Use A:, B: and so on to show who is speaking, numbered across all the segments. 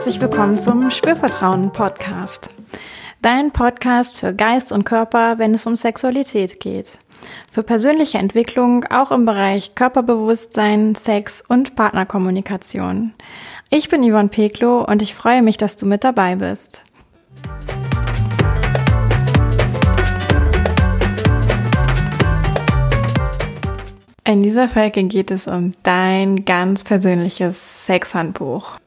A: herzlich willkommen zum Spürvertrauen Podcast. Dein Podcast für Geist und Körper, wenn es um Sexualität geht. Für persönliche Entwicklung auch im Bereich Körperbewusstsein, Sex und Partnerkommunikation. Ich bin Yvonne Peklo und ich freue mich, dass du mit dabei bist. In dieser Folge geht es um dein ganz persönliches Sexhandbuch.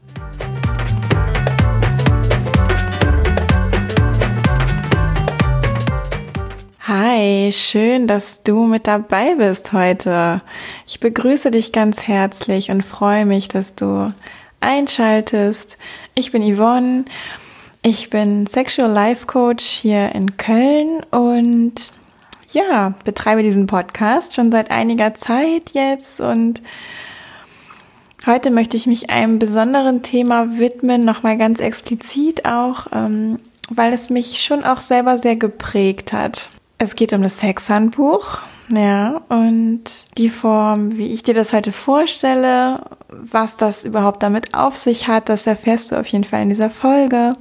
A: Hi, schön, dass du mit dabei bist heute. Ich begrüße dich ganz herzlich und freue mich, dass du einschaltest. Ich bin Yvonne. Ich bin Sexual Life Coach hier in Köln und ja, betreibe diesen Podcast schon seit einiger Zeit jetzt und heute möchte ich mich einem besonderen Thema widmen, nochmal ganz explizit auch, ähm, weil es mich schon auch selber sehr geprägt hat. Es geht um das Sexhandbuch, ja, und die Form, wie ich dir das heute vorstelle, was das überhaupt damit auf sich hat, das erfährst du auf jeden Fall in dieser Folge.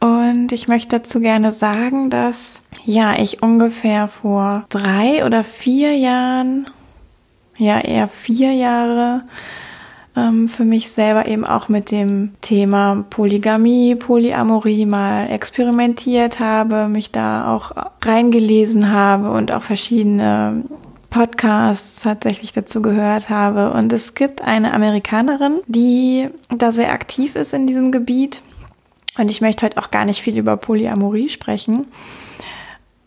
A: Und ich möchte dazu gerne sagen, dass ja, ich ungefähr vor drei oder vier Jahren, ja eher vier Jahre, ähm, für mich selber eben auch mit dem Thema Polygamie, Polyamorie mal experimentiert habe, mich da auch reingelesen habe und auch verschiedene Podcasts tatsächlich dazu gehört habe. Und es gibt eine Amerikanerin, die da sehr aktiv ist in diesem Gebiet und ich möchte heute auch gar nicht viel über Polyamorie sprechen,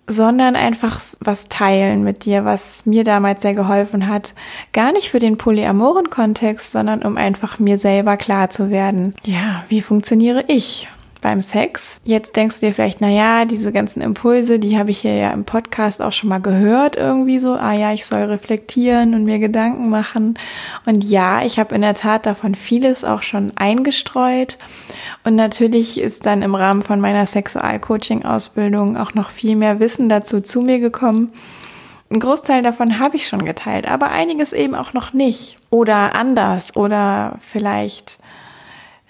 A: sondern einfach was teilen mit dir, was mir damals sehr geholfen hat. Gar nicht für den polyamoren Kontext, sondern um einfach mir selber klar zu werden. Ja, wie funktioniere ich? Beim Sex. Jetzt denkst du dir vielleicht, na ja, diese ganzen Impulse, die habe ich hier ja im Podcast auch schon mal gehört irgendwie so. Ah ja, ich soll reflektieren und mir Gedanken machen. Und ja, ich habe in der Tat davon vieles auch schon eingestreut. Und natürlich ist dann im Rahmen von meiner Sexualcoaching-Ausbildung auch noch viel mehr Wissen dazu zu mir gekommen. Ein Großteil davon habe ich schon geteilt, aber einiges eben auch noch nicht. Oder anders oder vielleicht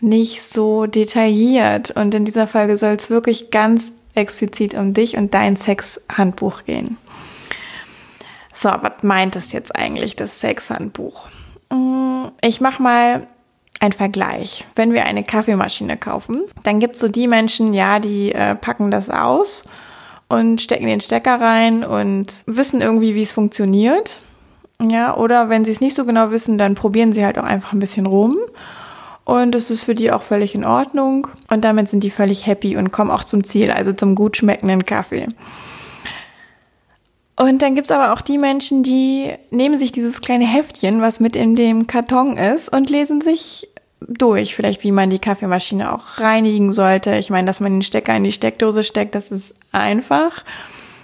A: nicht so detailliert. Und in dieser Folge soll es wirklich ganz explizit um dich und dein Sexhandbuch gehen. So, was meint es jetzt eigentlich, das Sexhandbuch? Mm, ich mache mal einen Vergleich. Wenn wir eine Kaffeemaschine kaufen, dann gibt es so die Menschen, ja, die äh, packen das aus und stecken den Stecker rein und wissen irgendwie, wie es funktioniert. Ja, oder wenn sie es nicht so genau wissen, dann probieren sie halt auch einfach ein bisschen rum und das ist für die auch völlig in Ordnung. Und damit sind die völlig happy und kommen auch zum Ziel, also zum gut schmeckenden Kaffee. Und dann gibt's aber auch die Menschen, die nehmen sich dieses kleine Heftchen, was mit in dem Karton ist, und lesen sich durch, vielleicht wie man die Kaffeemaschine auch reinigen sollte. Ich meine, dass man den Stecker in die Steckdose steckt, das ist einfach.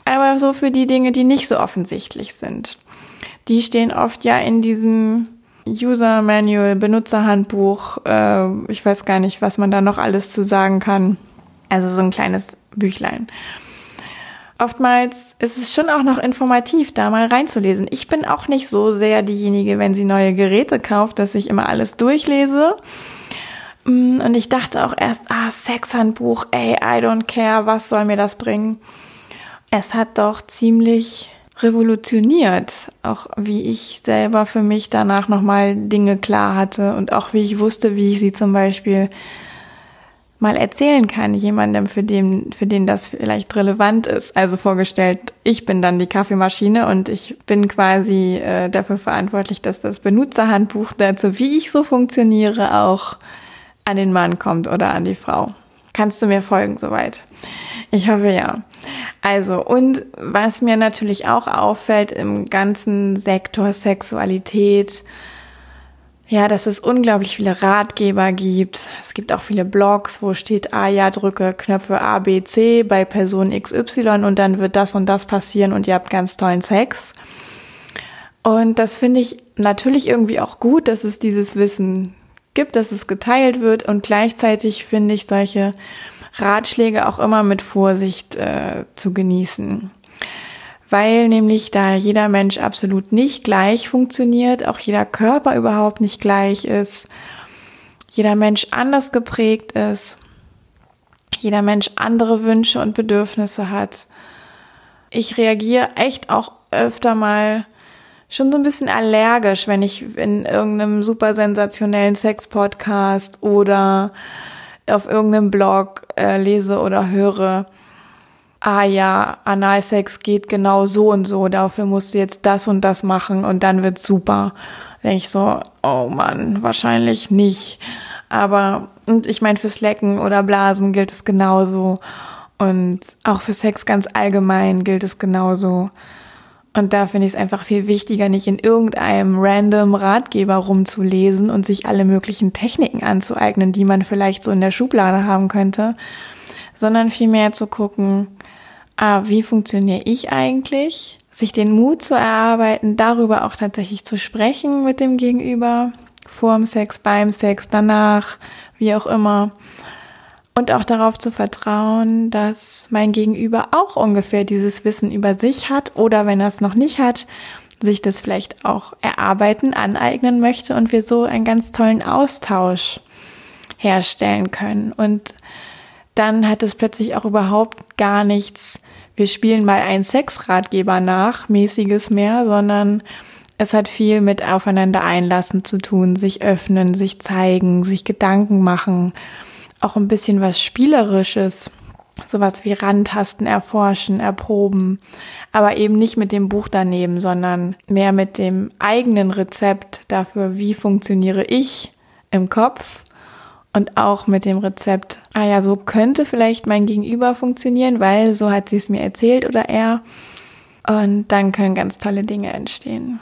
A: Aber so für die Dinge, die nicht so offensichtlich sind. Die stehen oft ja in diesem User Manual, Benutzerhandbuch, äh, ich weiß gar nicht, was man da noch alles zu sagen kann. Also so ein kleines Büchlein. Oftmals ist es schon auch noch informativ, da mal reinzulesen. Ich bin auch nicht so sehr diejenige, wenn sie neue Geräte kauft, dass ich immer alles durchlese. Mm, und ich dachte auch erst, ah, Sexhandbuch, ey, I don't care, was soll mir das bringen? Es hat doch ziemlich revolutioniert, auch wie ich selber für mich danach nochmal Dinge klar hatte und auch wie ich wusste, wie ich sie zum Beispiel mal erzählen kann, jemandem, für den, für den das vielleicht relevant ist. Also vorgestellt, ich bin dann die Kaffeemaschine und ich bin quasi äh, dafür verantwortlich, dass das Benutzerhandbuch dazu, wie ich so funktioniere, auch an den Mann kommt oder an die Frau. Kannst du mir folgen soweit? Ich hoffe ja. Also, und was mir natürlich auch auffällt im ganzen Sektor Sexualität, ja, dass es unglaublich viele Ratgeber gibt. Es gibt auch viele Blogs, wo steht, ah ja, drücke Knöpfe A, B, C bei Person XY und dann wird das und das passieren und ihr habt ganz tollen Sex. Und das finde ich natürlich irgendwie auch gut, dass es dieses Wissen gibt, dass es geteilt wird und gleichzeitig finde ich solche Ratschläge auch immer mit Vorsicht äh, zu genießen. Weil nämlich da jeder Mensch absolut nicht gleich funktioniert, auch jeder Körper überhaupt nicht gleich ist. jeder Mensch anders geprägt ist, jeder Mensch andere Wünsche und Bedürfnisse hat. Ich reagiere echt auch öfter mal schon so ein bisschen allergisch, wenn ich in irgendeinem super sensationellen Sex-Podcast oder auf irgendeinem Blog äh, lese oder höre, ah ja, Analsex geht genau so und so, dafür musst du jetzt das und das machen und dann wird's super. Denke ich so, oh Mann, wahrscheinlich nicht. Aber, und ich meine, fürs Lecken oder Blasen gilt es genauso. Und auch für Sex ganz allgemein gilt es genauso. Und da finde ich es einfach viel wichtiger, nicht in irgendeinem random Ratgeber rumzulesen und sich alle möglichen Techniken anzueignen, die man vielleicht so in der Schublade haben könnte, sondern vielmehr zu gucken, ah, wie funktioniere ich eigentlich? Sich den Mut zu erarbeiten, darüber auch tatsächlich zu sprechen mit dem Gegenüber, vorm Sex, beim Sex, danach, wie auch immer und auch darauf zu vertrauen, dass mein Gegenüber auch ungefähr dieses Wissen über sich hat oder wenn er es noch nicht hat, sich das vielleicht auch erarbeiten, aneignen möchte und wir so einen ganz tollen Austausch herstellen können. Und dann hat es plötzlich auch überhaupt gar nichts, wir spielen mal einen Sexratgeber nach, mäßiges mehr, sondern es hat viel mit aufeinander einlassen zu tun, sich öffnen, sich zeigen, sich Gedanken machen auch ein bisschen was Spielerisches, sowas wie Randtasten erforschen, erproben, aber eben nicht mit dem Buch daneben, sondern mehr mit dem eigenen Rezept dafür, wie funktioniere ich im Kopf und auch mit dem Rezept, ah ja, so könnte vielleicht mein Gegenüber funktionieren, weil so hat sie es mir erzählt oder er. Und dann können ganz tolle Dinge entstehen.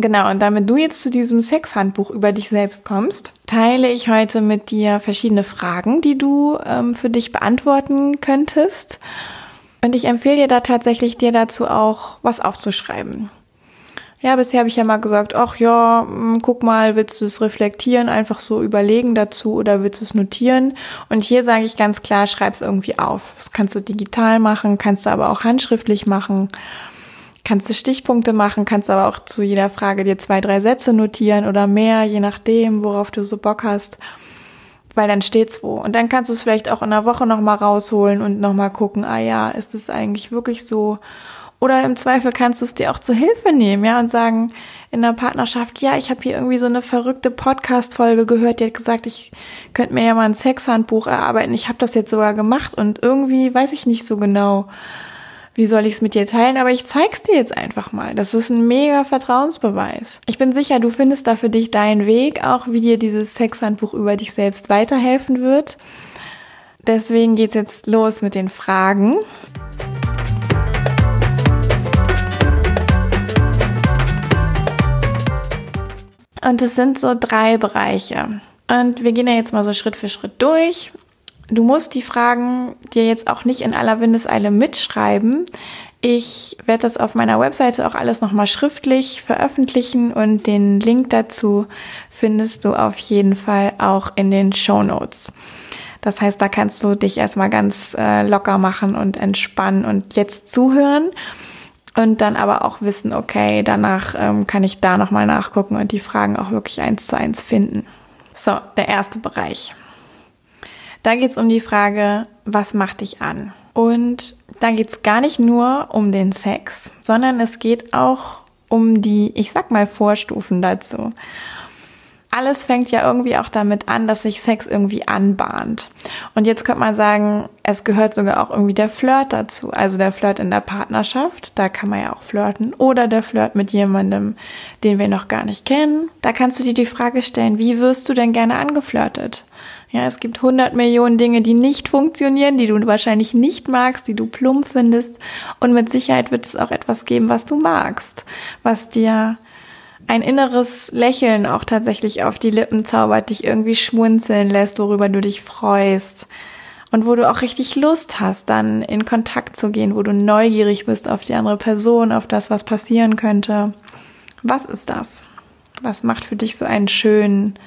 A: Genau, und damit du jetzt zu diesem Sexhandbuch über dich selbst kommst, teile ich heute mit dir verschiedene Fragen, die du ähm, für dich beantworten könntest. Und ich empfehle dir da tatsächlich, dir dazu auch was aufzuschreiben. Ja, bisher habe ich ja mal gesagt, ach ja, hm, guck mal, willst du es reflektieren, einfach so überlegen dazu oder willst du es notieren? Und hier sage ich ganz klar, schreib es irgendwie auf. Das kannst du digital machen, kannst du aber auch handschriftlich machen kannst du Stichpunkte machen, kannst aber auch zu jeder Frage dir zwei, drei Sätze notieren oder mehr, je nachdem, worauf du so Bock hast, weil dann steht's wo. Und dann kannst du es vielleicht auch in einer Woche nochmal rausholen und nochmal gucken, ah ja, ist es eigentlich wirklich so? Oder im Zweifel kannst du es dir auch zur Hilfe nehmen, ja, und sagen in der Partnerschaft, ja, ich habe hier irgendwie so eine verrückte Podcast-Folge gehört, die hat gesagt, ich könnte mir ja mal ein Sexhandbuch erarbeiten. Ich habe das jetzt sogar gemacht und irgendwie weiß ich nicht so genau wie soll ich es mit dir teilen, aber ich zeig's dir jetzt einfach mal. Das ist ein mega Vertrauensbeweis. Ich bin sicher, du findest da für dich deinen Weg, auch wie dir dieses Sexhandbuch über dich selbst weiterhelfen wird. Deswegen geht's jetzt los mit den Fragen. Und es sind so drei Bereiche. Und wir gehen ja jetzt mal so Schritt für Schritt durch. Du musst die Fragen dir jetzt auch nicht in aller Windeseile mitschreiben. Ich werde das auf meiner Webseite auch alles nochmal schriftlich veröffentlichen und den Link dazu findest du auf jeden Fall auch in den Show Notes. Das heißt, da kannst du dich erstmal ganz äh, locker machen und entspannen und jetzt zuhören und dann aber auch wissen, okay, danach ähm, kann ich da nochmal nachgucken und die Fragen auch wirklich eins zu eins finden. So, der erste Bereich. Da geht es um die Frage, was macht dich an? Und da geht es gar nicht nur um den Sex, sondern es geht auch um die, ich sag mal, Vorstufen dazu. Alles fängt ja irgendwie auch damit an, dass sich Sex irgendwie anbahnt. Und jetzt könnte man sagen, es gehört sogar auch irgendwie der Flirt dazu. Also der Flirt in der Partnerschaft, da kann man ja auch flirten. Oder der Flirt mit jemandem, den wir noch gar nicht kennen. Da kannst du dir die Frage stellen, wie wirst du denn gerne angeflirtet? Ja, es gibt 100 Millionen Dinge, die nicht funktionieren, die du wahrscheinlich nicht magst, die du plump findest. Und mit Sicherheit wird es auch etwas geben, was du magst, was dir ein inneres Lächeln auch tatsächlich auf die Lippen zaubert, dich irgendwie schmunzeln lässt, worüber du dich freust. Und wo du auch richtig Lust hast, dann in Kontakt zu gehen, wo du neugierig bist auf die andere Person, auf das, was passieren könnte. Was ist das? Was macht für dich so einen schönen,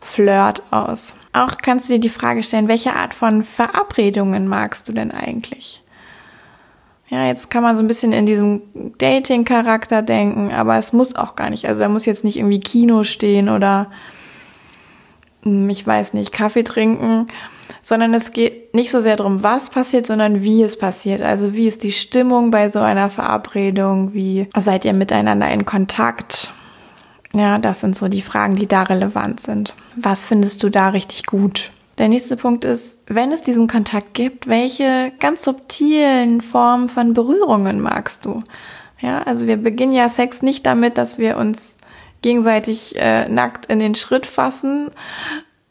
A: Flirt aus. Auch kannst du dir die Frage stellen, welche Art von Verabredungen magst du denn eigentlich? Ja, jetzt kann man so ein bisschen in diesem Dating-Charakter denken, aber es muss auch gar nicht. Also da muss jetzt nicht irgendwie Kino stehen oder hm, ich weiß nicht, Kaffee trinken, sondern es geht nicht so sehr darum, was passiert, sondern wie es passiert. Also wie ist die Stimmung bei so einer Verabredung? Wie seid ihr miteinander in Kontakt? Ja, das sind so die Fragen, die da relevant sind. Was findest du da richtig gut? Der nächste Punkt ist, wenn es diesen Kontakt gibt, welche ganz subtilen Formen von Berührungen magst du? Ja, also wir beginnen ja Sex nicht damit, dass wir uns gegenseitig äh, nackt in den Schritt fassen,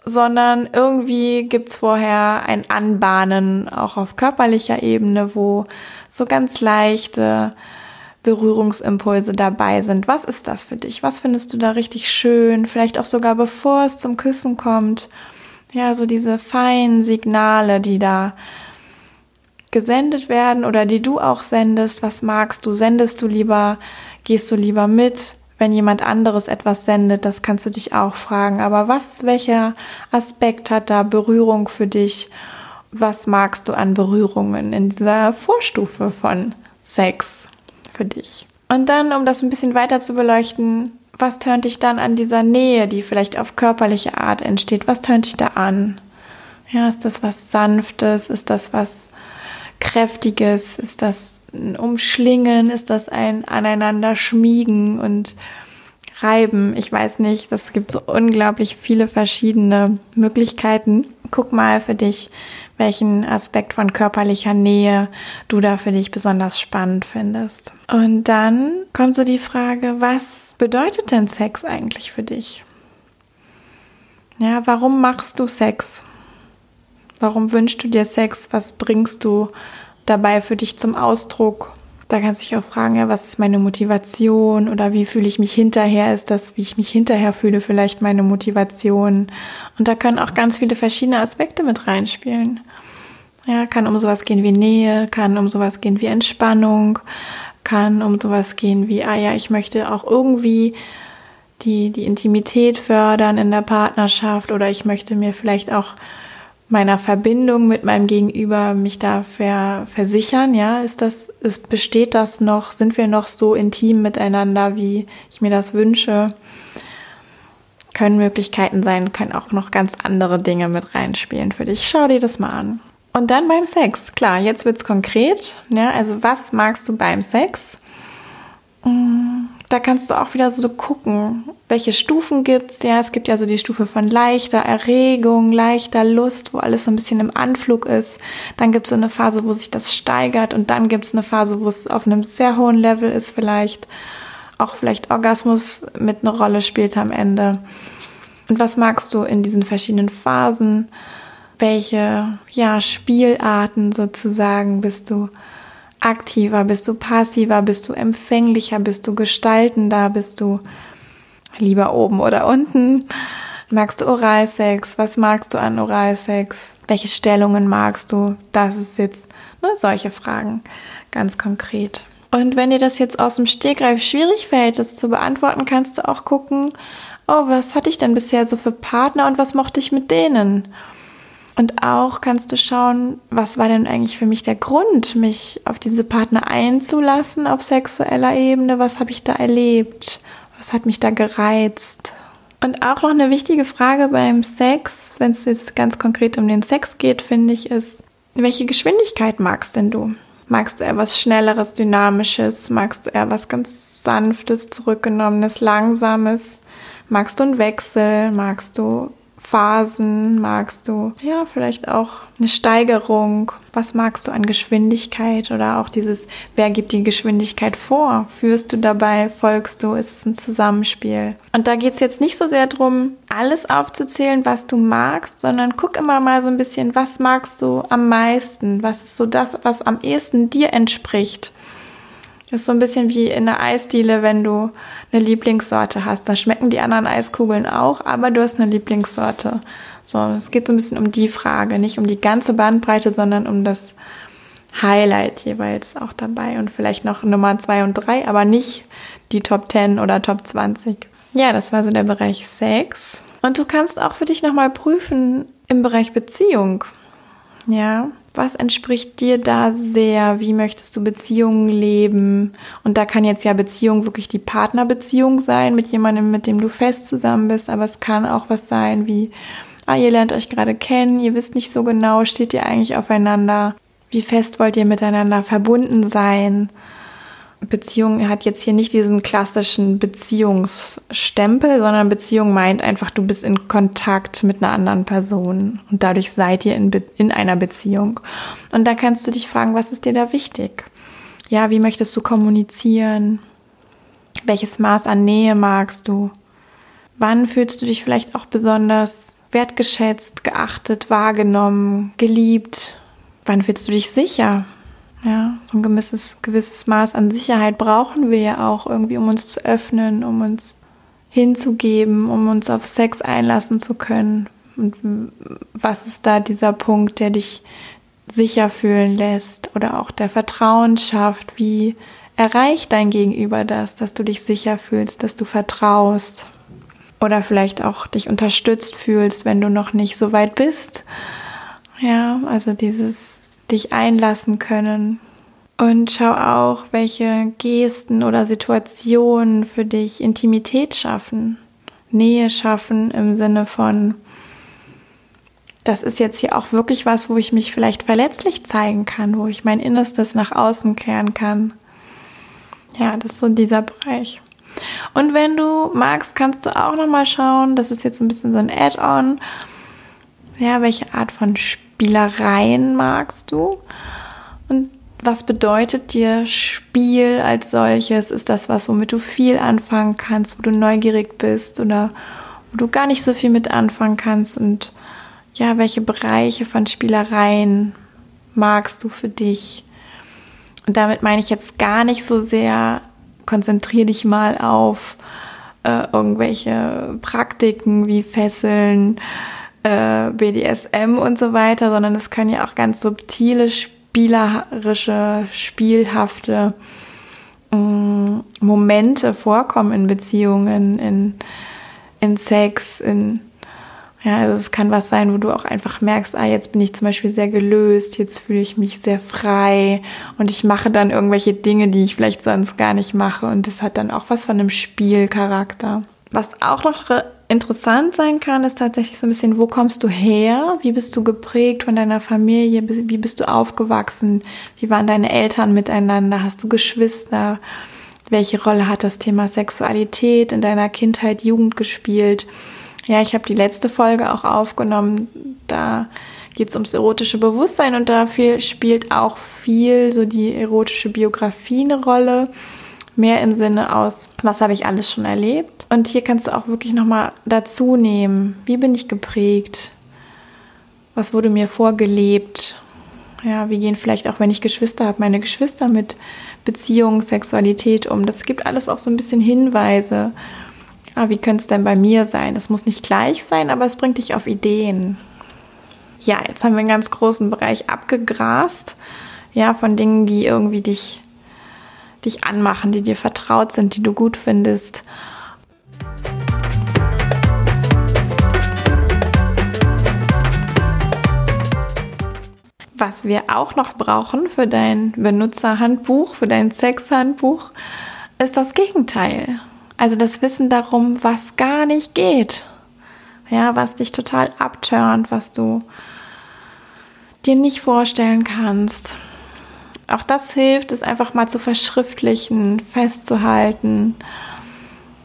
A: sondern irgendwie gibt's vorher ein Anbahnen, auch auf körperlicher Ebene, wo so ganz leichte Berührungsimpulse dabei sind. Was ist das für dich? Was findest du da richtig schön? Vielleicht auch sogar bevor es zum Küssen kommt. Ja, so diese feinen Signale, die da gesendet werden oder die du auch sendest. Was magst du? Sendest du lieber? Gehst du lieber mit? wenn jemand anderes etwas sendet, das kannst du dich auch fragen. Aber was, welcher Aspekt hat da Berührung für dich? Was magst du an Berührungen in dieser Vorstufe von Sex für dich? Und dann, um das ein bisschen weiter zu beleuchten, was tönt dich dann an dieser Nähe, die vielleicht auf körperliche Art entsteht? Was tönt dich da an? Ja, ist das was Sanftes? Ist das was Kräftiges? Ist das ein Umschlingen? Ist das ein aneinander schmiegen und reiben? Ich weiß nicht. Das gibt so unglaublich viele verschiedene Möglichkeiten. Guck mal für dich, welchen Aspekt von körperlicher Nähe du da für dich besonders spannend findest. Und dann kommt so die Frage, was bedeutet denn Sex eigentlich für dich? Ja, warum machst du Sex? Warum wünschst du dir Sex? Was bringst du dabei für dich zum Ausdruck? Da kannst du dich auch fragen, ja, was ist meine Motivation oder wie fühle ich mich hinterher? Ist das, wie ich mich hinterher fühle, vielleicht meine Motivation? Und da können auch ganz viele verschiedene Aspekte mit reinspielen. Ja, kann um sowas gehen wie Nähe, kann um sowas gehen wie Entspannung, kann um sowas gehen wie, ah ja, ich möchte auch irgendwie die, die Intimität fördern in der Partnerschaft oder ich möchte mir vielleicht auch meiner Verbindung mit meinem Gegenüber mich da ver versichern, ja, ist das, ist, besteht das noch, sind wir noch so intim miteinander, wie ich mir das wünsche? Können Möglichkeiten sein, können auch noch ganz andere Dinge mit reinspielen für dich. Schau dir das mal an. Und dann beim Sex, klar, jetzt wird's konkret, ja, also was magst du beim Sex? Mmh da kannst du auch wieder so gucken, welche Stufen gibt's. Ja, es gibt ja so die Stufe von leichter Erregung, leichter Lust, wo alles so ein bisschen im Anflug ist. Dann gibt's so eine Phase, wo sich das steigert und dann gibt's eine Phase, wo es auf einem sehr hohen Level ist vielleicht. Auch vielleicht Orgasmus mit einer Rolle spielt am Ende. Und was magst du in diesen verschiedenen Phasen? Welche, ja, Spielarten sozusagen bist du aktiver, bist du passiver, bist du empfänglicher, bist du gestaltender, bist du lieber oben oder unten? Magst du Oralsex? Was magst du an Oralsex? Welche Stellungen magst du? Das ist jetzt ne, solche Fragen ganz konkret. Und wenn dir das jetzt aus dem Stegreif schwierig fällt, das zu beantworten, kannst du auch gucken, oh, was hatte ich denn bisher so für Partner und was mochte ich mit denen? Und auch kannst du schauen, was war denn eigentlich für mich der Grund, mich auf diese Partner einzulassen auf sexueller Ebene? Was habe ich da erlebt? Was hat mich da gereizt? Und auch noch eine wichtige Frage beim Sex, wenn es jetzt ganz konkret um den Sex geht, finde ich, ist, welche Geschwindigkeit magst denn du? Magst du eher was Schnelleres, Dynamisches? Magst du eher was ganz Sanftes, Zurückgenommenes, Langsames? Magst du einen Wechsel? Magst du Phasen magst du? Ja, vielleicht auch eine Steigerung. Was magst du an Geschwindigkeit oder auch dieses, wer gibt die Geschwindigkeit vor? Führst du dabei? Folgst du? Ist es ein Zusammenspiel? Und da geht es jetzt nicht so sehr darum, alles aufzuzählen, was du magst, sondern guck immer mal so ein bisschen, was magst du am meisten? Was ist so das, was am ehesten dir entspricht? Das ist so ein bisschen wie in der Eisdiele, wenn du eine Lieblingssorte hast. Da schmecken die anderen Eiskugeln auch, aber du hast eine Lieblingssorte. So, es geht so ein bisschen um die Frage, nicht um die ganze Bandbreite, sondern um das Highlight jeweils auch dabei und vielleicht noch Nummer zwei und drei, aber nicht die Top 10 oder Top 20. Ja, das war so der Bereich Sex. Und du kannst auch für dich nochmal prüfen im Bereich Beziehung. Ja, Was entspricht dir da sehr? Wie möchtest du Beziehungen leben? Und da kann jetzt ja Beziehung wirklich die Partnerbeziehung sein mit jemandem, mit dem du fest zusammen bist, aber es kann auch was sein wie, ah, ihr lernt euch gerade kennen, ihr wisst nicht so genau, steht ihr eigentlich aufeinander? Wie fest wollt ihr miteinander verbunden sein? Beziehung hat jetzt hier nicht diesen klassischen Beziehungsstempel, sondern Beziehung meint einfach, du bist in Kontakt mit einer anderen Person und dadurch seid ihr in, in einer Beziehung. Und da kannst du dich fragen, was ist dir da wichtig? Ja, wie möchtest du kommunizieren? Welches Maß an Nähe magst du? Wann fühlst du dich vielleicht auch besonders wertgeschätzt, geachtet, wahrgenommen, geliebt? Wann fühlst du dich sicher? Ja, so ein gewisses, gewisses Maß an Sicherheit brauchen wir ja auch irgendwie, um uns zu öffnen, um uns hinzugeben, um uns auf Sex einlassen zu können. Und was ist da dieser Punkt, der dich sicher fühlen lässt oder auch der Vertrauen schafft? Wie erreicht dein Gegenüber das, dass du dich sicher fühlst, dass du vertraust? Oder vielleicht auch dich unterstützt fühlst, wenn du noch nicht so weit bist. Ja, also dieses dich einlassen können. Und schau auch, welche Gesten oder Situationen für dich Intimität schaffen, Nähe schaffen im Sinne von, das ist jetzt hier auch wirklich was, wo ich mich vielleicht verletzlich zeigen kann, wo ich mein Innerstes nach außen kehren kann. Ja, das ist so dieser Bereich. Und wenn du magst, kannst du auch noch mal schauen, das ist jetzt ein bisschen so ein Add-on, ja, welche Art von Spiel Spielereien magst du? Und was bedeutet dir Spiel als solches? Ist das was, womit du viel anfangen kannst, wo du neugierig bist oder wo du gar nicht so viel mit anfangen kannst? Und ja, welche Bereiche von Spielereien magst du für dich? Und damit meine ich jetzt gar nicht so sehr, konzentriere dich mal auf äh, irgendwelche Praktiken wie Fesseln, äh, BDSM und so weiter, sondern es können ja auch ganz subtile, spielerische, spielhafte äh, Momente vorkommen in Beziehungen, in, in Sex, in ja, also es kann was sein, wo du auch einfach merkst, ah, jetzt bin ich zum Beispiel sehr gelöst, jetzt fühle ich mich sehr frei und ich mache dann irgendwelche Dinge, die ich vielleicht sonst gar nicht mache und das hat dann auch was von einem Spielcharakter. Was auch noch interessant sein kann, ist tatsächlich so ein bisschen, wo kommst du her? Wie bist du geprägt von deiner Familie? Wie bist du aufgewachsen? Wie waren deine Eltern miteinander? Hast du Geschwister? Welche Rolle hat das Thema Sexualität in deiner Kindheit, Jugend gespielt? Ja, ich habe die letzte Folge auch aufgenommen. Da geht es ums erotische Bewusstsein und dafür spielt auch viel so die erotische Biografie eine Rolle mehr im Sinne aus, was habe ich alles schon erlebt. Und hier kannst du auch wirklich nochmal dazu nehmen, wie bin ich geprägt, was wurde mir vorgelebt. Ja, wie gehen vielleicht auch, wenn ich Geschwister habe, meine Geschwister mit Beziehung, Sexualität um. Das gibt alles auch so ein bisschen Hinweise. Ah, wie könnte es denn bei mir sein? Das muss nicht gleich sein, aber es bringt dich auf Ideen. Ja, jetzt haben wir einen ganz großen Bereich abgegrast. Ja, von Dingen, die irgendwie dich dich anmachen, die dir vertraut sind, die du gut findest. Was wir auch noch brauchen für dein Benutzerhandbuch, für dein Sexhandbuch, ist das Gegenteil. Also das Wissen darum, was gar nicht geht. Ja, was dich total abturnt, was du dir nicht vorstellen kannst, auch das hilft, es einfach mal zu verschriftlichen, festzuhalten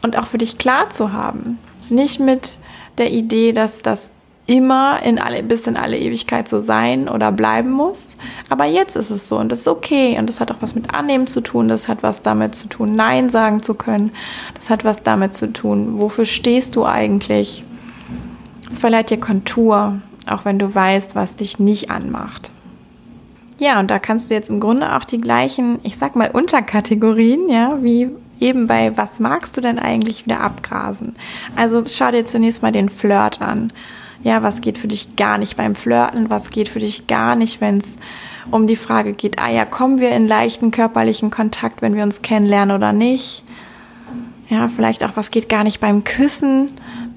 A: und auch für dich klar zu haben. Nicht mit der Idee, dass das immer in alle, bis in alle Ewigkeit so sein oder bleiben muss. Aber jetzt ist es so und das ist okay. Und das hat auch was mit Annehmen zu tun. Das hat was damit zu tun, Nein sagen zu können. Das hat was damit zu tun, wofür stehst du eigentlich? Es verleiht dir Kontur, auch wenn du weißt, was dich nicht anmacht. Ja, und da kannst du jetzt im Grunde auch die gleichen, ich sag mal, Unterkategorien, ja, wie eben bei Was magst du denn eigentlich wieder abgrasen? Also schau dir zunächst mal den Flirt an. Ja, was geht für dich gar nicht beim Flirten? Was geht für dich gar nicht, wenn es um die Frage geht, ah ja, kommen wir in leichten körperlichen Kontakt, wenn wir uns kennenlernen oder nicht? Ja, vielleicht auch, was geht gar nicht beim Küssen?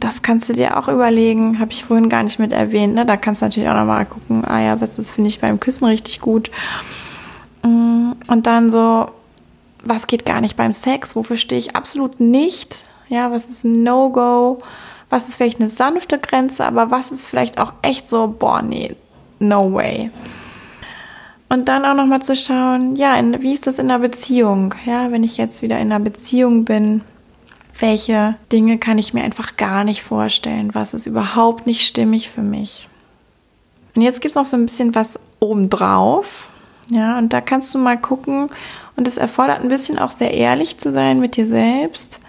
A: Das kannst du dir auch überlegen, habe ich vorhin gar nicht mit erwähnt. Ne? Da kannst du natürlich auch nochmal gucken, ah ja, was das finde ich beim Küssen richtig gut. Mm, und dann so, was geht gar nicht beim Sex? Wofür stehe ich absolut nicht? Ja, was ist ein No-Go? Was ist vielleicht eine sanfte Grenze, aber was ist vielleicht auch echt so, boah, nee, no way. Und dann auch nochmal zu schauen, ja, in, wie ist das in der Beziehung? Ja, wenn ich jetzt wieder in einer Beziehung bin, welche Dinge kann ich mir einfach gar nicht vorstellen? Was ist überhaupt nicht stimmig für mich? Und jetzt gibt es noch so ein bisschen was obendrauf. Ja, und da kannst du mal gucken. Und es erfordert ein bisschen auch sehr ehrlich zu sein mit dir selbst.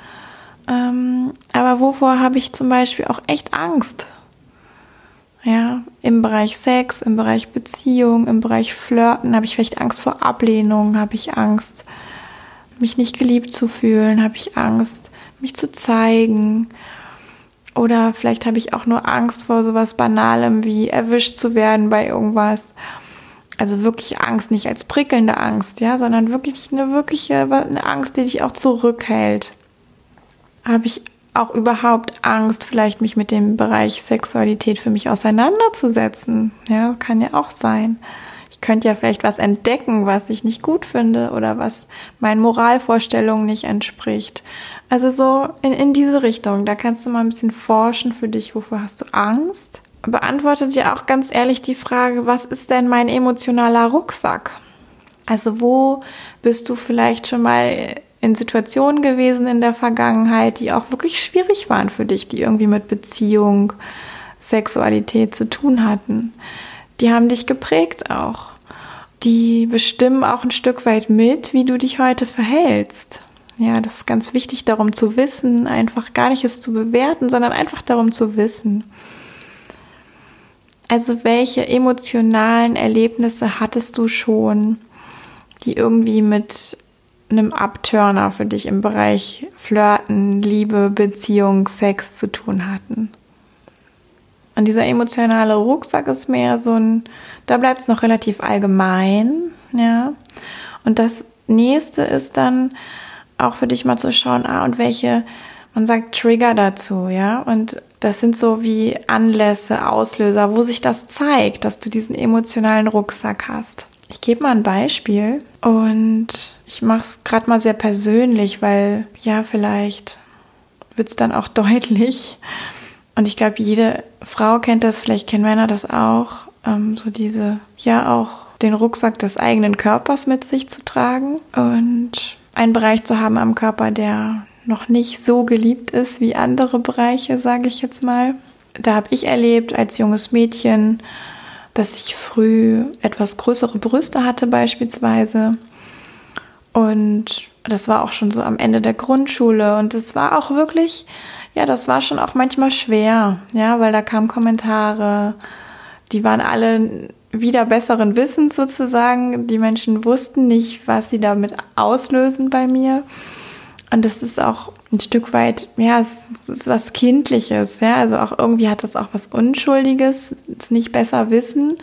A: Ähm, aber wovor habe ich zum Beispiel auch echt Angst? Ja, im Bereich Sex, im Bereich Beziehung, im Bereich Flirten habe ich vielleicht Angst vor Ablehnung, habe ich Angst, mich nicht geliebt zu fühlen, habe ich Angst, mich zu zeigen. Oder vielleicht habe ich auch nur Angst vor sowas Banalem wie erwischt zu werden bei irgendwas. Also wirklich Angst, nicht als prickelnde Angst, ja, sondern wirklich eine wirkliche eine Angst, die dich auch zurückhält. Habe ich auch überhaupt Angst, vielleicht mich mit dem Bereich Sexualität für mich auseinanderzusetzen. Ja, kann ja auch sein. Ich könnte ja vielleicht was entdecken, was ich nicht gut finde oder was meinen Moralvorstellungen nicht entspricht. Also so in, in diese Richtung. Da kannst du mal ein bisschen forschen für dich. Wofür hast du Angst? Beantwortet dir auch ganz ehrlich die Frage, was ist denn mein emotionaler Rucksack? Also wo bist du vielleicht schon mal in Situationen gewesen in der Vergangenheit, die auch wirklich schwierig waren für dich, die irgendwie mit Beziehung, Sexualität zu tun hatten. Die haben dich geprägt auch. Die bestimmen auch ein Stück weit mit, wie du dich heute verhältst. Ja, das ist ganz wichtig, darum zu wissen, einfach gar nicht es zu bewerten, sondern einfach darum zu wissen. Also welche emotionalen Erlebnisse hattest du schon, die irgendwie mit einem Abturner für dich im Bereich Flirten, Liebe, Beziehung, Sex zu tun hatten. Und dieser emotionale Rucksack ist mehr so ein, da bleibt es noch relativ allgemein, ja. Und das nächste ist dann auch für dich mal zu schauen, ah, und welche, man sagt Trigger dazu, ja. Und das sind so wie Anlässe, Auslöser, wo sich das zeigt, dass du diesen emotionalen Rucksack hast. Ich gebe mal ein Beispiel und ich mache es gerade mal sehr persönlich, weil ja, vielleicht wird es dann auch deutlich. Und ich glaube, jede Frau kennt das, vielleicht kennen Männer das auch, ähm, so diese, ja, auch den Rucksack des eigenen Körpers mit sich zu tragen und einen Bereich zu haben am Körper, der noch nicht so geliebt ist wie andere Bereiche, sage ich jetzt mal. Da habe ich erlebt als junges Mädchen, dass ich früh etwas größere Brüste hatte beispielsweise. Und das war auch schon so am Ende der Grundschule. Und es war auch wirklich, ja, das war schon auch manchmal schwer, ja, weil da kamen Kommentare, die waren alle wieder besseren Wissens sozusagen. Die Menschen wussten nicht, was sie damit auslösen bei mir. Und das ist auch ein Stück weit, ja, es ist was Kindliches, ja, also auch irgendwie hat das auch was Unschuldiges, es nicht besser wissen.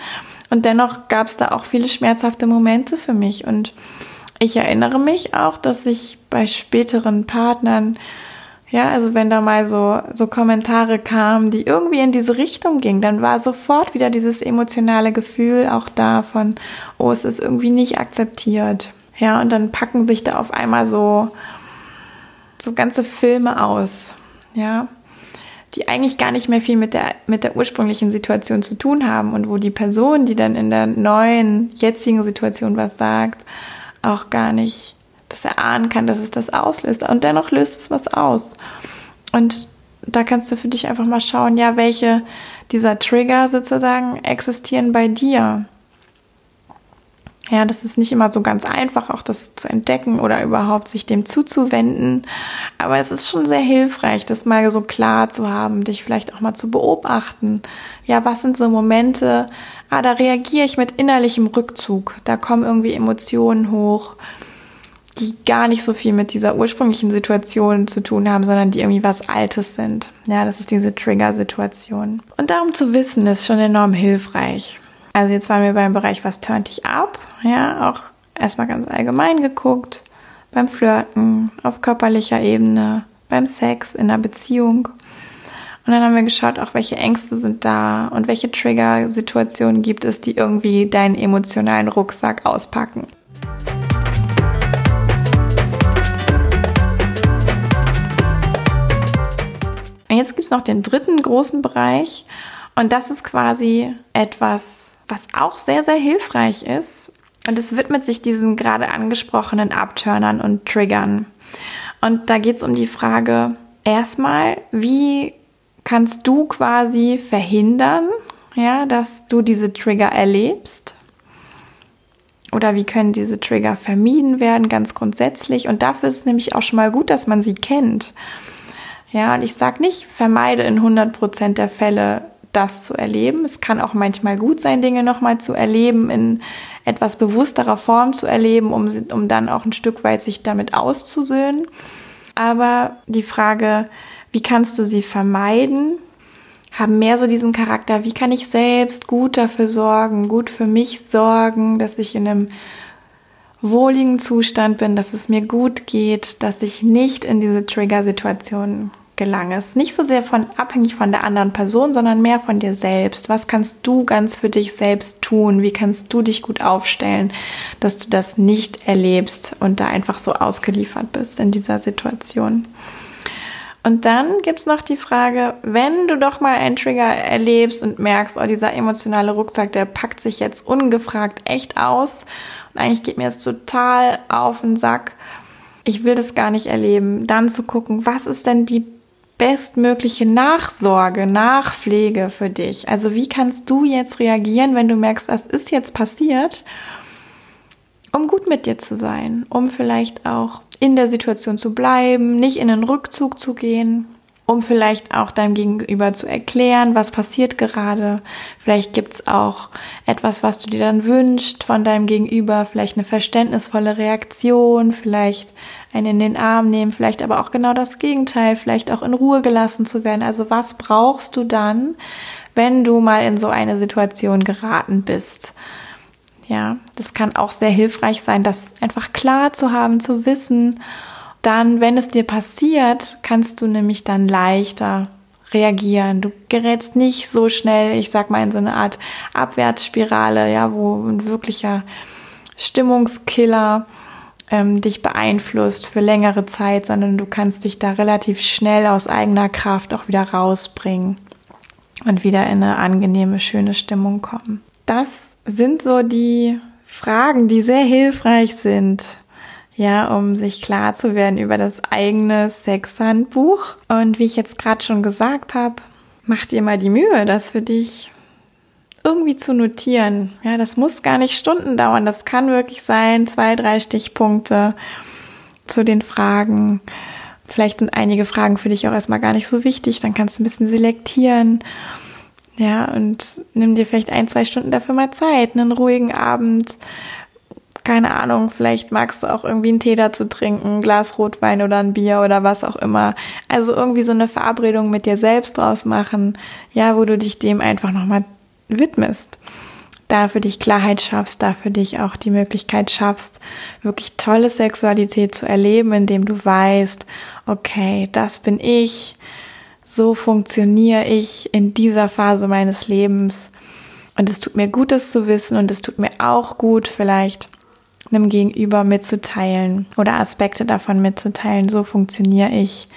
A: Und dennoch gab es da auch viele schmerzhafte Momente für mich. Und ich erinnere mich auch, dass ich bei späteren Partnern, ja, also wenn da mal so, so Kommentare kamen, die irgendwie in diese Richtung gingen, dann war sofort wieder dieses emotionale Gefühl auch da von, oh, es ist irgendwie nicht akzeptiert. Ja, und dann packen sich da auf einmal so so ganze Filme aus, ja, die eigentlich gar nicht mehr viel mit der, mit der ursprünglichen Situation zu tun haben und wo die Person, die dann in der neuen, jetzigen Situation was sagt, auch gar nicht das erahnen kann, dass es das auslöst. Und dennoch löst es was aus. Und da kannst du für dich einfach mal schauen, ja, welche dieser Trigger sozusagen existieren bei dir. Ja, das ist nicht immer so ganz einfach, auch das zu entdecken oder überhaupt sich dem zuzuwenden. Aber es ist schon sehr hilfreich, das mal so klar zu haben, dich vielleicht auch mal zu beobachten. Ja, was sind so Momente? Ah, da reagiere ich mit innerlichem Rückzug. Da kommen irgendwie Emotionen hoch, die gar nicht so viel mit dieser ursprünglichen Situation zu tun haben, sondern die irgendwie was Altes sind. Ja, das ist diese Trigger-Situation. Und darum zu wissen, ist schon enorm hilfreich. Also jetzt waren wir beim Bereich, was turnt dich ab? Ja, auch erstmal ganz allgemein geguckt. Beim Flirten, auf körperlicher Ebene, beim Sex, in der Beziehung. Und dann haben wir geschaut, auch welche Ängste sind da und welche Trigger-Situationen gibt es, die irgendwie deinen emotionalen Rucksack auspacken. Jetzt gibt es noch den dritten großen Bereich und das ist quasi etwas, was auch sehr, sehr hilfreich ist. Und es widmet sich diesen gerade angesprochenen Abturnern und Triggern. Und da geht es um die Frage, erstmal, wie kannst du quasi verhindern, ja, dass du diese Trigger erlebst? Oder wie können diese Trigger vermieden werden, ganz grundsätzlich? Und dafür ist es nämlich auch schon mal gut, dass man sie kennt. Ja, und ich sage nicht, vermeide in 100% der Fälle das zu erleben. Es kann auch manchmal gut sein, Dinge nochmal zu erleben, in etwas bewussterer Form zu erleben, um, um dann auch ein Stück weit sich damit auszusöhnen. Aber die Frage, wie kannst du sie vermeiden, haben mehr so diesen Charakter, wie kann ich selbst gut dafür sorgen, gut für mich sorgen, dass ich in einem wohligen Zustand bin, dass es mir gut geht, dass ich nicht in diese Trigger-Situationen gelange. Es nicht so sehr von abhängig von der anderen Person, sondern mehr von dir selbst. Was kannst du ganz für dich selbst tun? Wie kannst du dich gut aufstellen, dass du das nicht erlebst und da einfach so ausgeliefert bist in dieser Situation? Und dann gibt's noch die Frage, wenn du doch mal einen Trigger erlebst und merkst, oh, dieser emotionale Rucksack, der packt sich jetzt ungefragt echt aus und eigentlich geht mir jetzt total auf den Sack, ich will das gar nicht erleben, dann zu gucken, was ist denn die bestmögliche Nachsorge, Nachpflege für dich? Also wie kannst du jetzt reagieren, wenn du merkst, das ist jetzt passiert, um gut mit dir zu sein, um vielleicht auch in der Situation zu bleiben, nicht in den Rückzug zu gehen, um vielleicht auch deinem Gegenüber zu erklären, was passiert gerade. Vielleicht gibt's auch etwas, was du dir dann wünschst von deinem Gegenüber, vielleicht eine verständnisvolle Reaktion, vielleicht einen in den Arm nehmen, vielleicht aber auch genau das Gegenteil, vielleicht auch in Ruhe gelassen zu werden. Also was brauchst du dann, wenn du mal in so eine Situation geraten bist? Ja, das kann auch sehr hilfreich sein, das einfach klar zu haben, zu wissen. Dann, wenn es dir passiert, kannst du nämlich dann leichter reagieren. Du gerätst nicht so schnell, ich sag mal, in so eine Art Abwärtsspirale, ja, wo ein wirklicher Stimmungskiller ähm, dich beeinflusst für längere Zeit, sondern du kannst dich da relativ schnell aus eigener Kraft auch wieder rausbringen und wieder in eine angenehme, schöne Stimmung kommen. Das sind so die Fragen, die sehr hilfreich sind, ja, um sich klar zu werden über das eigene Sexhandbuch. Und wie ich jetzt gerade schon gesagt habe, mach dir mal die Mühe, das für dich irgendwie zu notieren. Ja, das muss gar nicht Stunden dauern. Das kann wirklich sein, zwei, drei Stichpunkte zu den Fragen. Vielleicht sind einige Fragen für dich auch erstmal gar nicht so wichtig. Dann kannst du ein bisschen selektieren ja, und nimm dir vielleicht ein, zwei Stunden dafür mal Zeit, einen ruhigen Abend. Keine Ahnung, vielleicht magst du auch irgendwie einen Tee dazu trinken, ein Glas Rotwein oder ein Bier oder was auch immer. Also irgendwie so eine Verabredung mit dir selbst draus machen, ja, wo du dich dem einfach nochmal widmest. Da für dich Klarheit schaffst, da für dich auch die Möglichkeit schaffst, wirklich tolle Sexualität zu erleben, indem du weißt, okay, das bin ich, so funktioniere ich in dieser Phase meines Lebens. Und es tut mir gut, das zu wissen und es tut mir auch gut, vielleicht einem Gegenüber mitzuteilen oder Aspekte davon mitzuteilen. So funktioniere ich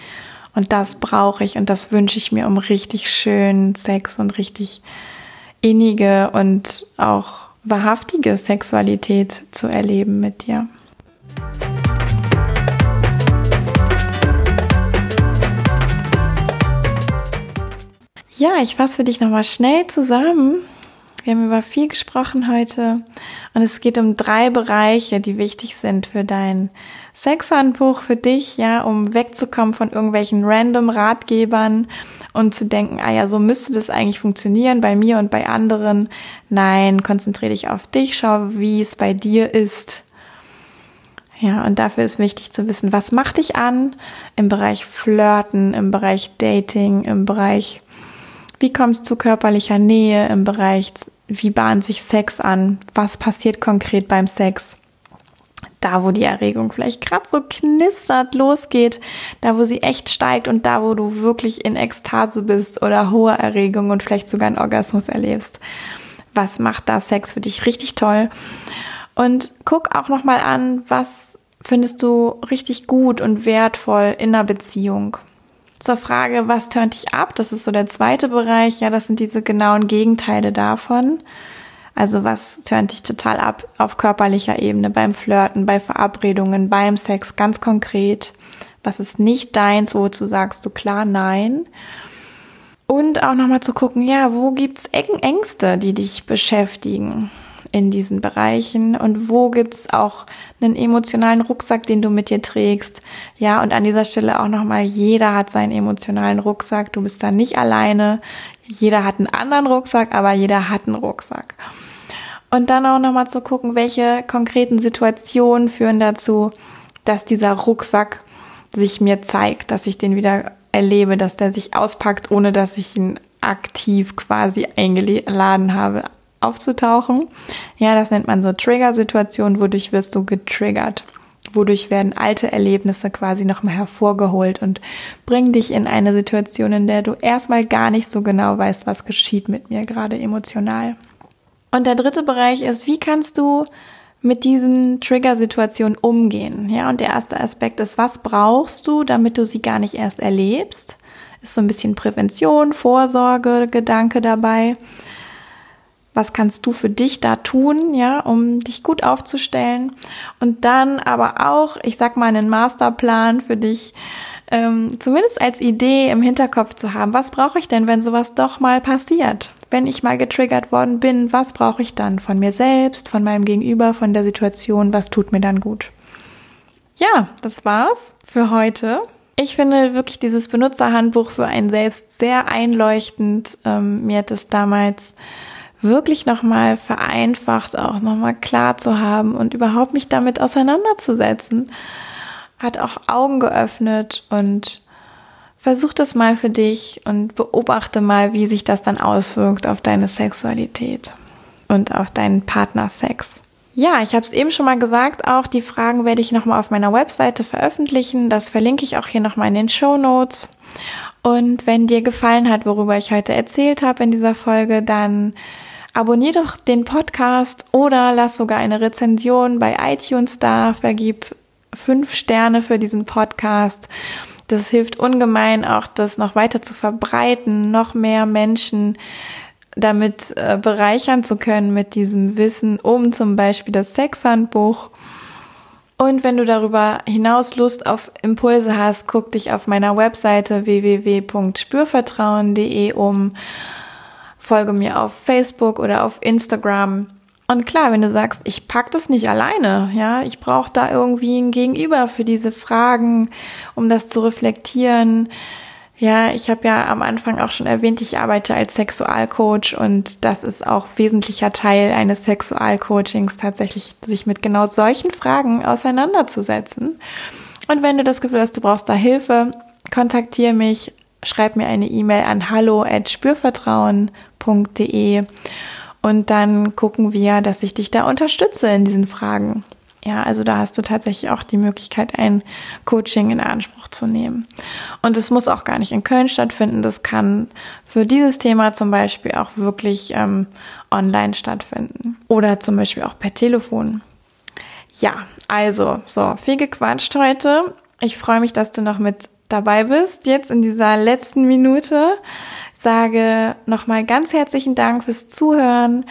A: und das brauche ich und das wünsche ich mir, um richtig schönen Sex und richtig innige und auch wahrhaftige Sexualität zu erleben mit dir. Ja, ich fasse für dich nochmal schnell zusammen. Wir haben über viel gesprochen heute und es geht um drei Bereiche, die wichtig sind für dein Sexhandbuch, für dich, ja, um wegzukommen von irgendwelchen random Ratgebern und zu denken, ah ja, so müsste das eigentlich funktionieren bei mir und bei anderen. Nein, konzentriere dich auf dich, schau, wie es bei dir ist. Ja, und dafür ist wichtig zu wissen, was macht dich an im Bereich Flirten, im Bereich Dating, im Bereich wie kommst du zu körperlicher Nähe im Bereich, wie bahnt sich Sex an? Was passiert konkret beim Sex? da, wo die Erregung vielleicht gerade so knistert, losgeht, da, wo sie echt steigt und da, wo du wirklich in Ekstase bist oder hohe Erregung und vielleicht sogar einen Orgasmus erlebst. Was macht da Sex für dich richtig toll? Und guck auch nochmal an, was findest du richtig gut und wertvoll in einer Beziehung. Zur Frage, was tönt dich ab? Das ist so der zweite Bereich. Ja, das sind diese genauen Gegenteile davon. Also was tönt dich total ab auf körperlicher Ebene, beim Flirten, bei Verabredungen, beim Sex, ganz konkret. Was ist nicht deins, wozu sagst du klar nein? Und auch nochmal zu gucken, ja, wo gibt's Ecken, Ängste, die dich beschäftigen in diesen Bereichen und wo gibt's auch einen emotionalen Rucksack, den du mit dir trägst. Ja, und an dieser Stelle auch nochmal, jeder hat seinen emotionalen Rucksack, du bist da nicht alleine. Jeder hat einen anderen Rucksack, aber jeder hat einen Rucksack. Und dann auch nochmal zu gucken, welche konkreten Situationen führen dazu, dass dieser Rucksack sich mir zeigt, dass ich den wieder erlebe, dass der sich auspackt, ohne dass ich ihn aktiv quasi eingeladen habe, aufzutauchen. Ja, das nennt man so Trigger-Situationen, wodurch wirst du getriggert. Wodurch werden alte Erlebnisse quasi nochmal hervorgeholt und bringen dich in eine Situation, in der du erstmal gar nicht so genau weißt, was geschieht mit mir gerade emotional. Und der dritte Bereich ist, wie kannst du mit diesen Trigger-Situationen umgehen? Ja, und der erste Aspekt ist, was brauchst du, damit du sie gar nicht erst erlebst? Ist so ein bisschen Prävention, Vorsorge, Gedanke dabei. Was kannst du für dich da tun, ja, um dich gut aufzustellen? Und dann aber auch, ich sag mal, einen Masterplan für dich, ähm, zumindest als Idee im Hinterkopf zu haben. Was brauche ich denn, wenn sowas doch mal passiert? wenn ich mal getriggert worden bin, was brauche ich dann von mir selbst, von meinem Gegenüber, von der Situation, was tut mir dann gut? Ja, das war's für heute. Ich finde wirklich dieses Benutzerhandbuch für einen selbst sehr einleuchtend. Ähm, mir hat es damals wirklich nochmal vereinfacht, auch nochmal klar zu haben und überhaupt mich damit auseinanderzusetzen. Hat auch Augen geöffnet und Versuch das mal für dich und beobachte mal, wie sich das dann auswirkt auf deine Sexualität und auf deinen Partnersex. Ja, ich habe es eben schon mal gesagt, auch die Fragen werde ich nochmal auf meiner Webseite veröffentlichen. Das verlinke ich auch hier nochmal in den Show Notes. Und wenn dir gefallen hat, worüber ich heute erzählt habe in dieser Folge, dann abonnier doch den Podcast oder lass sogar eine Rezension bei iTunes da, vergib fünf Sterne für diesen Podcast. Das hilft ungemein auch, das noch weiter zu verbreiten, noch mehr Menschen damit äh, bereichern zu können mit diesem Wissen um zum Beispiel das Sexhandbuch. Und wenn du darüber hinaus Lust auf Impulse hast, guck dich auf meiner Webseite www.spürvertrauen.de um, folge mir auf Facebook oder auf Instagram und klar, wenn du sagst, ich pack das nicht alleine, ja, ich brauche da irgendwie ein Gegenüber für diese Fragen, um das zu reflektieren. Ja, ich habe ja am Anfang auch schon erwähnt, ich arbeite als Sexualcoach und das ist auch wesentlicher Teil eines Sexualcoachings, tatsächlich sich mit genau solchen Fragen auseinanderzusetzen. Und wenn du das Gefühl hast, du brauchst da Hilfe, kontaktiere mich, schreib mir eine E-Mail an hallo at spürvertrauen.de und dann gucken wir, dass ich dich da unterstütze in diesen Fragen. Ja, also da hast du tatsächlich auch die Möglichkeit, ein Coaching in Anspruch zu nehmen. Und es muss auch gar nicht in Köln stattfinden. Das kann für dieses Thema zum Beispiel auch wirklich ähm, online stattfinden. Oder zum Beispiel auch per Telefon. Ja, also, so, viel gequatscht heute. Ich freue mich, dass du noch mit dabei bist, jetzt in dieser letzten Minute sage nochmal ganz herzlichen Dank fürs Zuhören.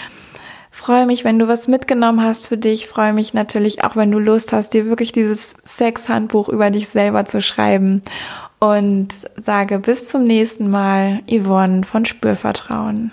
A: Freue mich, wenn du was mitgenommen hast für dich. Freue mich natürlich auch, wenn du Lust hast, dir wirklich dieses Sexhandbuch über dich selber zu schreiben. Und sage bis zum nächsten Mal, Yvonne von Spürvertrauen.